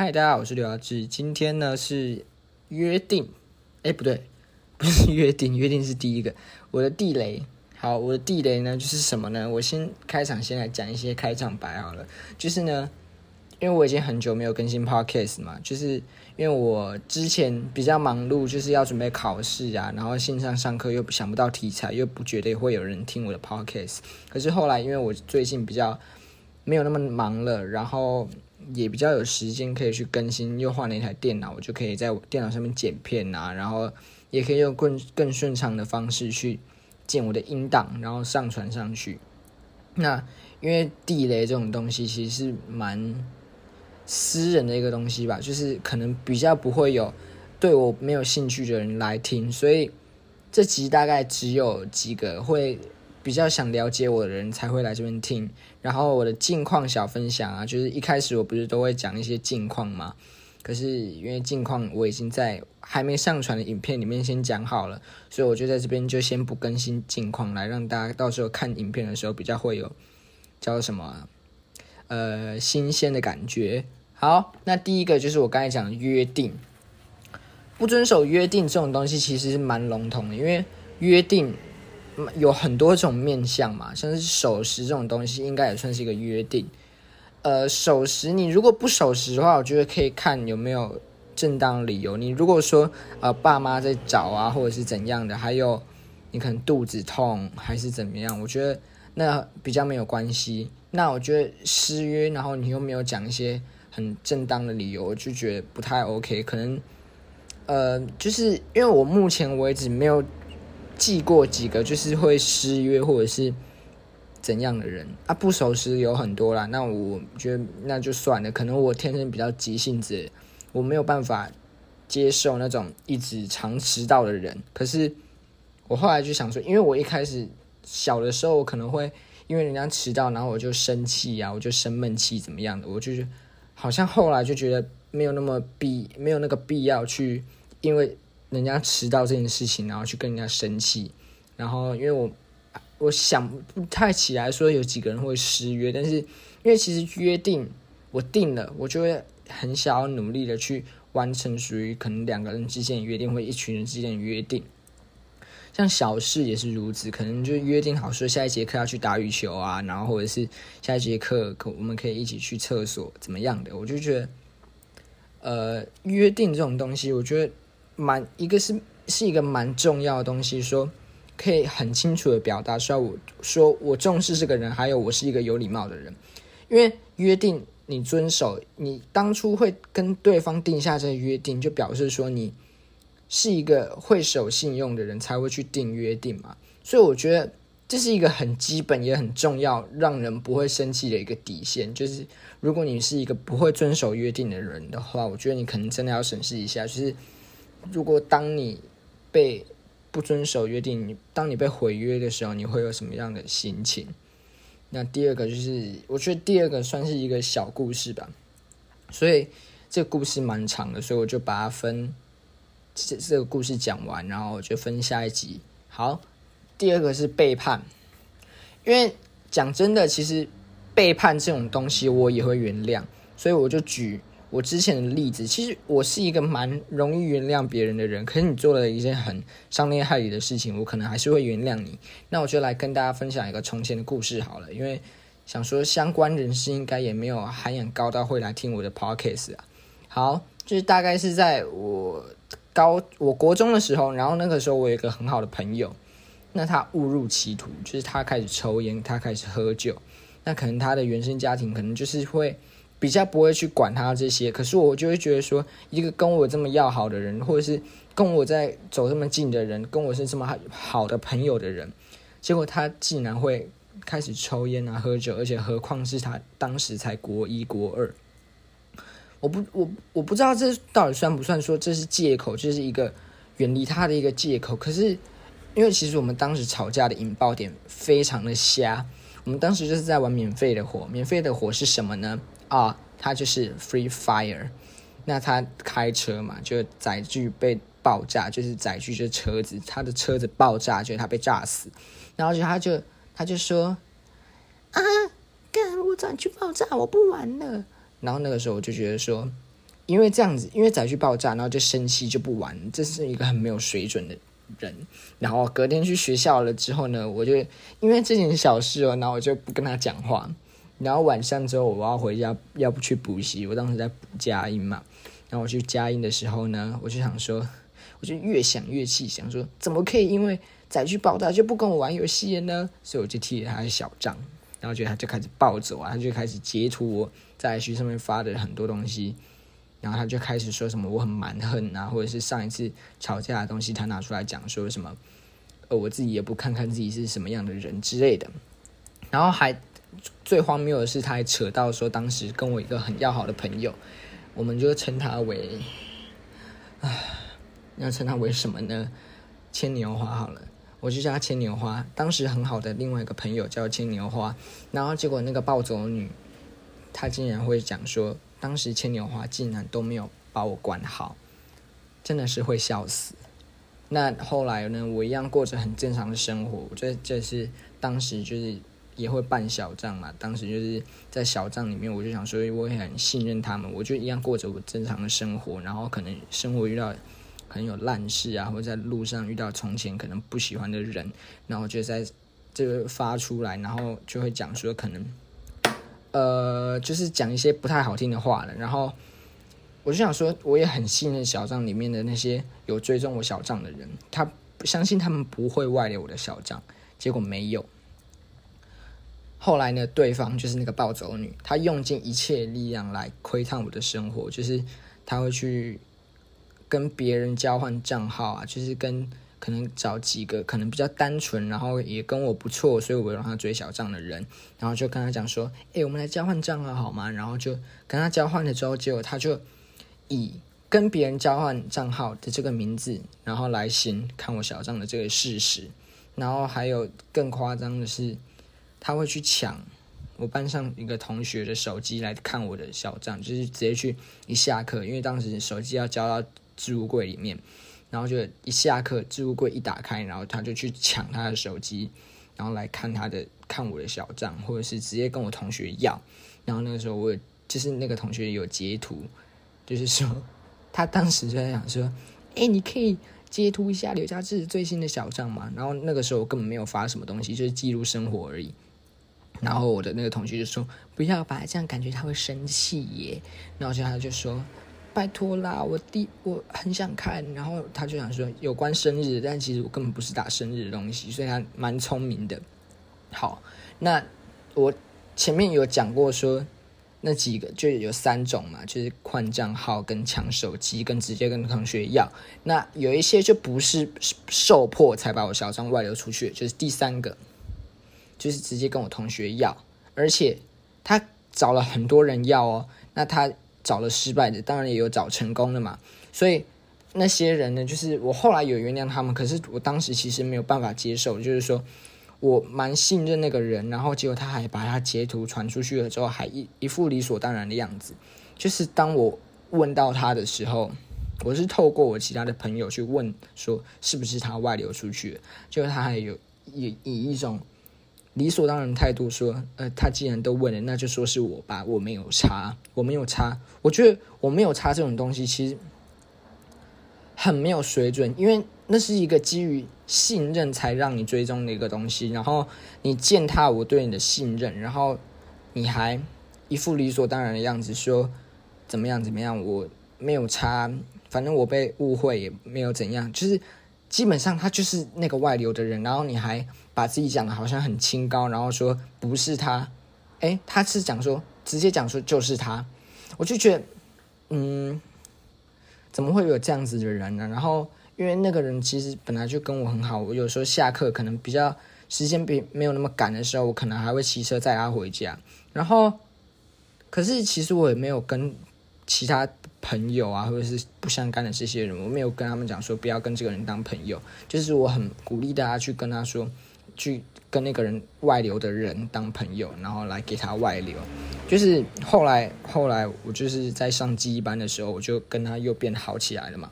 嗨，大家好，我是刘耀志。今天呢是约定，哎，不对，不是约定，约定是第一个。我的地雷，好，我的地雷呢就是什么呢？我先开场，先来讲一些开场白好了。就是呢，因为我已经很久没有更新 podcast 嘛，就是因为我之前比较忙碌，就是要准备考试啊，然后线上上课又想不到题材，又不觉得会有人听我的 podcast。可是后来，因为我最近比较没有那么忙了，然后。也比较有时间可以去更新，又换了一台电脑，我就可以在电脑上面剪片啊，然后也可以用更更顺畅的方式去剪我的音档，然后上传上去。那因为地雷这种东西其实是蛮私人的一个东西吧，就是可能比较不会有对我没有兴趣的人来听，所以这集大概只有几个会。比较想了解我的人才会来这边听，然后我的近况小分享啊，就是一开始我不是都会讲一些近况嘛，可是因为近况我已经在还没上传的影片里面先讲好了，所以我就在这边就先不更新近况，来让大家到时候看影片的时候比较会有叫什么呃新鲜的感觉。好，那第一个就是我刚才讲的约定，不遵守约定这种东西其实是蛮笼统的，因为约定。有很多种面相嘛，像是守时这种东西，应该也算是一个约定。呃，守时，你如果不守时的话，我觉得可以看有没有正当理由。你如果说呃爸妈在找啊，或者是怎样的，还有你可能肚子痛还是怎么样，我觉得那比较没有关系。那我觉得失约，然后你又没有讲一些很正当的理由，我就觉得不太 OK。可能呃，就是因为我目前为止没有。记过几个就是会失约或者是怎样的人啊？不守时有很多啦。那我觉得那就算了。可能我天生比较急性子，我没有办法接受那种一直常迟到的人。可是我后来就想说，因为我一开始小的时候，我可能会因为人家迟到，然后我就生气啊，我就生闷气怎么样的。我就是好像后来就觉得没有那么必没有那个必要去因为。人家迟到这件事情，然后去跟人家生气，然后因为我我想不太起来说有几个人会失约，但是因为其实约定我定了，我就会很想要努力的去完成属于可能两个人之间的约定，或一群人之间的约定。像小事也是如此，可能就约定好说下一节课要去打羽球啊，然后或者是下一节课可我们可以一起去厕所怎么样的，我就觉得呃约定这种东西，我觉得。蛮一个是是一个蛮重要的东西，说可以很清楚的表达说，我说我重视这个人，还有我是一个有礼貌的人。因为约定你遵守，你当初会跟对方定下这个约定，就表示说你是一个会守信用的人，才会去定约定嘛。所以我觉得这是一个很基本也很重要，让人不会生气的一个底线。就是如果你是一个不会遵守约定的人的话，我觉得你可能真的要审视一下，就是。如果当你被不遵守约定，你当你被毁约的时候，你会有什么样的心情？那第二个就是，我觉得第二个算是一个小故事吧。所以这个故事蛮长的，所以我就把它分这这个故事讲完，然后就分下一集。好，第二个是背叛，因为讲真的，其实背叛这种东西我也会原谅，所以我就举。我之前的例子，其实我是一个蛮容易原谅别人的人。可是你做了一件很伤天害理的事情，我可能还是会原谅你。那我就来跟大家分享一个从前的故事好了，因为想说相关人士应该也没有涵养高到会来听我的 podcast 啊。好，就是大概是在我高我国中的时候，然后那个时候我有一个很好的朋友，那他误入歧途，就是他开始抽烟，他开始喝酒。那可能他的原生家庭可能就是会。比较不会去管他这些，可是我就会觉得说，一个跟我这么要好的人，或者是跟我在走这么近的人，跟我是这么好的朋友的人，结果他竟然会开始抽烟啊、喝酒，而且何况是他当时才国一、国二，我不，我我不知道这到底算不算说这是借口，就是一个远离他的一个借口。可是因为其实我们当时吵架的引爆点非常的瞎，我们当时就是在玩免费的火，免费的火是什么呢？啊，他就是 Free Fire，那他开车嘛，就载具被爆炸，就是载具就是车子，他的车子爆炸，就是他被炸死，然后就他就他就说啊，干我载具爆炸，我不玩了。然后那个时候我就觉得说，因为这样子，因为载具爆炸，然后就生气就不玩，这是一个很没有水准的人。然后隔天去学校了之后呢，我就因为这件小事哦，然后我就不跟他讲话。然后晚上之后我要回家，要不去补习，我当时在补佳音嘛。然后我去佳音的时候呢，我就想说，我就越想越气，想说怎么可以因为载具爆炸就不跟我玩游戏了呢？所以我就踢了他的小账。然后就他就开始暴走啊，他就开始截图我在虚上面发的很多东西，然后他就开始说什么我很蛮横啊，或者是上一次吵架的东西他拿出来讲说什么，呃我自己也不看看自己是什么样的人之类的，然后还最荒谬的是他还扯到说当时跟我一个很要好的朋友，我们就称他为，唉，要称他为什么呢？牵牛花好了。我就叫他牵牛花，当时很好的另外一个朋友叫牵牛花，然后结果那个暴走女，她竟然会讲说，当时牵牛花竟然都没有把我管好，真的是会笑死。那后来呢，我一样过着很正常的生活，我觉得这是当时就是也会办小账嘛，当时就是在小账里面，我就想说，我也很信任他们，我就一样过着我正常的生活，然后可能生活遇到。很有烂事啊，或者在路上遇到从前可能不喜欢的人，然后就在这个发出来，然后就会讲说可能，呃，就是讲一些不太好听的话了。然后我就想说，我也很信任小账里面的那些有追踪我小账的人，他相信他们不会外流我的小账，结果没有。后来呢，对方就是那个暴走女，她用尽一切力量来窥探我的生活，就是她会去。跟别人交换账号啊，就是跟可能找几个可能比较单纯，然后也跟我不错，所以我让她追小账的人，然后就跟他讲说，哎，我们来交换账号好吗？然后就跟他交换了之后，结果他就以跟别人交换账号的这个名字，然后来行看我小账的这个事实，然后还有更夸张的是，他会去抢我班上一个同学的手机来看我的小账，就是直接去一下课，因为当时手机要交到。置物柜里面，然后就一下课，置物柜一打开，然后他就去抢他的手机，然后来看他的看我的小账，或者是直接跟我同学要。然后那个时候我就是那个同学有截图，就是说他当时就在想说：“哎，你可以截图一下刘家志最新的小账吗？”然后那个时候我根本没有发什么东西，就是记录生活而已。然后我的那个同学就说：“不要吧，这样感觉他会生气耶。”然后就他就说。拜托啦，我弟我很想看，然后他就想说有关生日，但其实我根本不是打生日的东西，所以他蛮聪明的。好，那我前面有讲过说那几个就有三种嘛，就是换账号、跟抢手机、跟直接跟同学要。那有一些就不是受迫才把我小张外流出去，就是第三个，就是直接跟我同学要，而且他找了很多人要哦，那他。找了失败的，当然也有找成功的嘛。所以那些人呢，就是我后来有原谅他们，可是我当时其实没有办法接受，就是说我蛮信任那个人，然后结果他还把他截图传出去了之后，还一一副理所当然的样子。就是当我问到他的时候，我是透过我其他的朋友去问说是不是他外流出去，就是他还有以以一种。理所当然态度说，呃，他既然都问了，那就说是我吧，我没有差，我没有差。我觉得我没有差这种东西，其实很没有水准，因为那是一个基于信任才让你追踪的一个东西。然后你践踏我对你的信任，然后你还一副理所当然的样子说怎么样怎么样，我没有差，反正我被误会也没有怎样，就是基本上他就是那个外流的人，然后你还。把自己讲的好像很清高，然后说不是他，哎，他是讲说直接讲说就是他，我就觉得，嗯，怎么会有这样子的人呢？然后因为那个人其实本来就跟我很好，我有时候下课可能比较时间比没有那么赶的时候，我可能还会骑车载他回家。然后，可是其实我也没有跟其他朋友啊，或者是不相干的这些人，我没有跟他们讲说不要跟这个人当朋友，就是我很鼓励大家去跟他说。去跟那个人外流的人当朋友，然后来给他外流。就是后来后来我就是在上记忆班的时候，我就跟他又变好起来了嘛。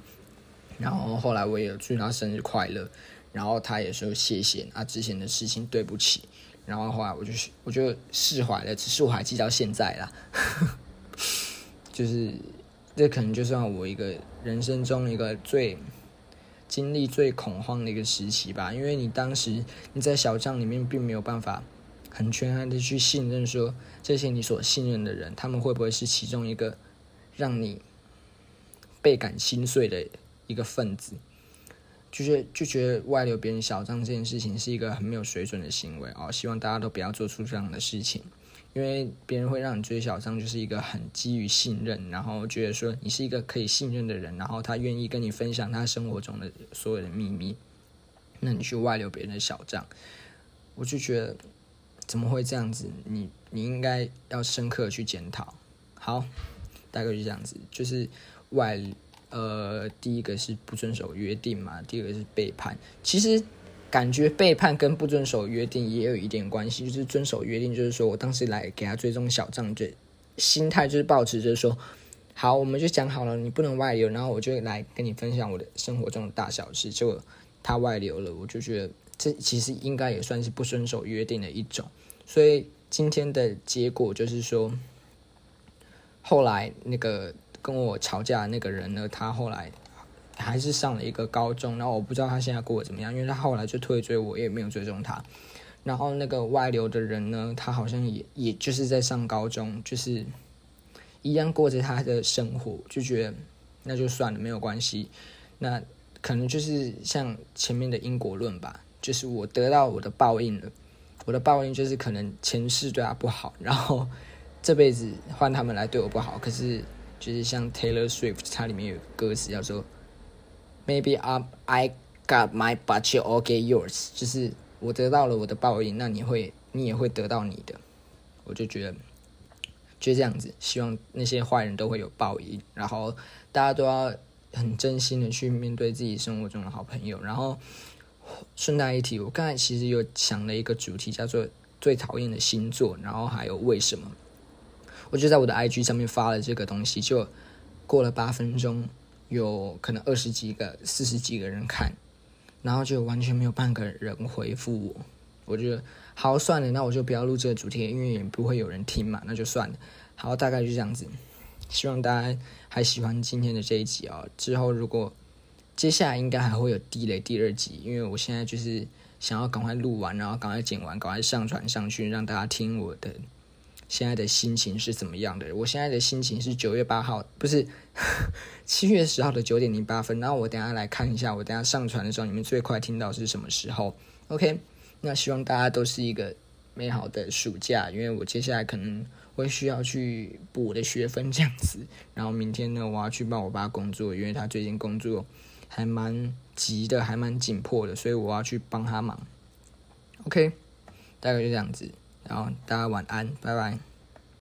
然后后来我也祝他生日快乐，然后他也说谢谢啊，之前的事情对不起。然后后来我就我就释怀了，只是我还记到现在啦。就是这可能就算我一个人生中一个最经历最恐慌的一个时期吧，因为你当时你在小账里面并没有办法很全然的去信任说这些你所信任的人，他们会不会是其中一个让你倍感心碎的一个分子，就是就觉得外流别人小账这件事情是一个很没有水准的行为哦，希望大家都不要做出这样的事情。因为别人会让你追小张，就是一个很基于信任，然后觉得说你是一个可以信任的人，然后他愿意跟你分享他生活中的所有的秘密，那你去外流别人的小账，我就觉得怎么会这样子？你你应该要深刻去检讨。好，大概就这样子，就是外呃，第一个是不遵守约定嘛，第二个是背叛，其实。感觉背叛跟不遵守约定也有一点关系，就是遵守约定，就是说我当时来给他追踪小账，就心态就是保持着说，好，我们就讲好了，你不能外流，然后我就来跟你分享我的生活中的大小事。结果他外流了，我就觉得这其实应该也算是不遵守约定的一种。所以今天的结果就是说，后来那个跟我吵架的那个人呢，他后来。还是上了一个高中，然后我不知道他现在过得怎么样，因为他后来就退追我，也没有追踪他。然后那个外流的人呢，他好像也也就是在上高中，就是一样过着他的生活，就觉得那就算了，没有关系。那可能就是像前面的因果论吧，就是我得到我的报应了。我的报应就是可能前世对他不好，然后这辈子换他们来对我不好。可是就是像 Taylor Swift，它里面有歌词叫做。Maybe I I got my but you all get yours，就是我得到了我的报应，那你会你也会得到你的。我就觉得就这样子，希望那些坏人都会有报应，然后大家都要很真心的去面对自己生活中的好朋友。然后顺带一提，我刚才其实有想了一个主题，叫做最讨厌的星座，然后还有为什么。我就在我的 IG 上面发了这个东西，就过了八分钟。有可能二十几个、四十几个人看，然后就完全没有半个人回复我。我觉得好算了，那我就不要录这个主题，因为也不会有人听嘛，那就算了。好，大概就这样子。希望大家还喜欢今天的这一集哦。之后如果接下来应该还会有地雷第二集，因为我现在就是想要赶快录完，然后赶快剪完，赶快上传上去，让大家听我的。现在的心情是怎么样的？我现在的心情是九月八号，不是 七月十号的九点零八分。然后我等下来看一下，我等下上传的时候，你们最快听到是什么时候？OK，那希望大家都是一个美好的暑假，因为我接下来可能会需要去补我的学分这样子。然后明天呢，我要去帮我爸工作，因为他最近工作还蛮急的，还蛮紧迫的，所以我要去帮他忙。OK，大概就这样子。然后大家晚安，拜拜。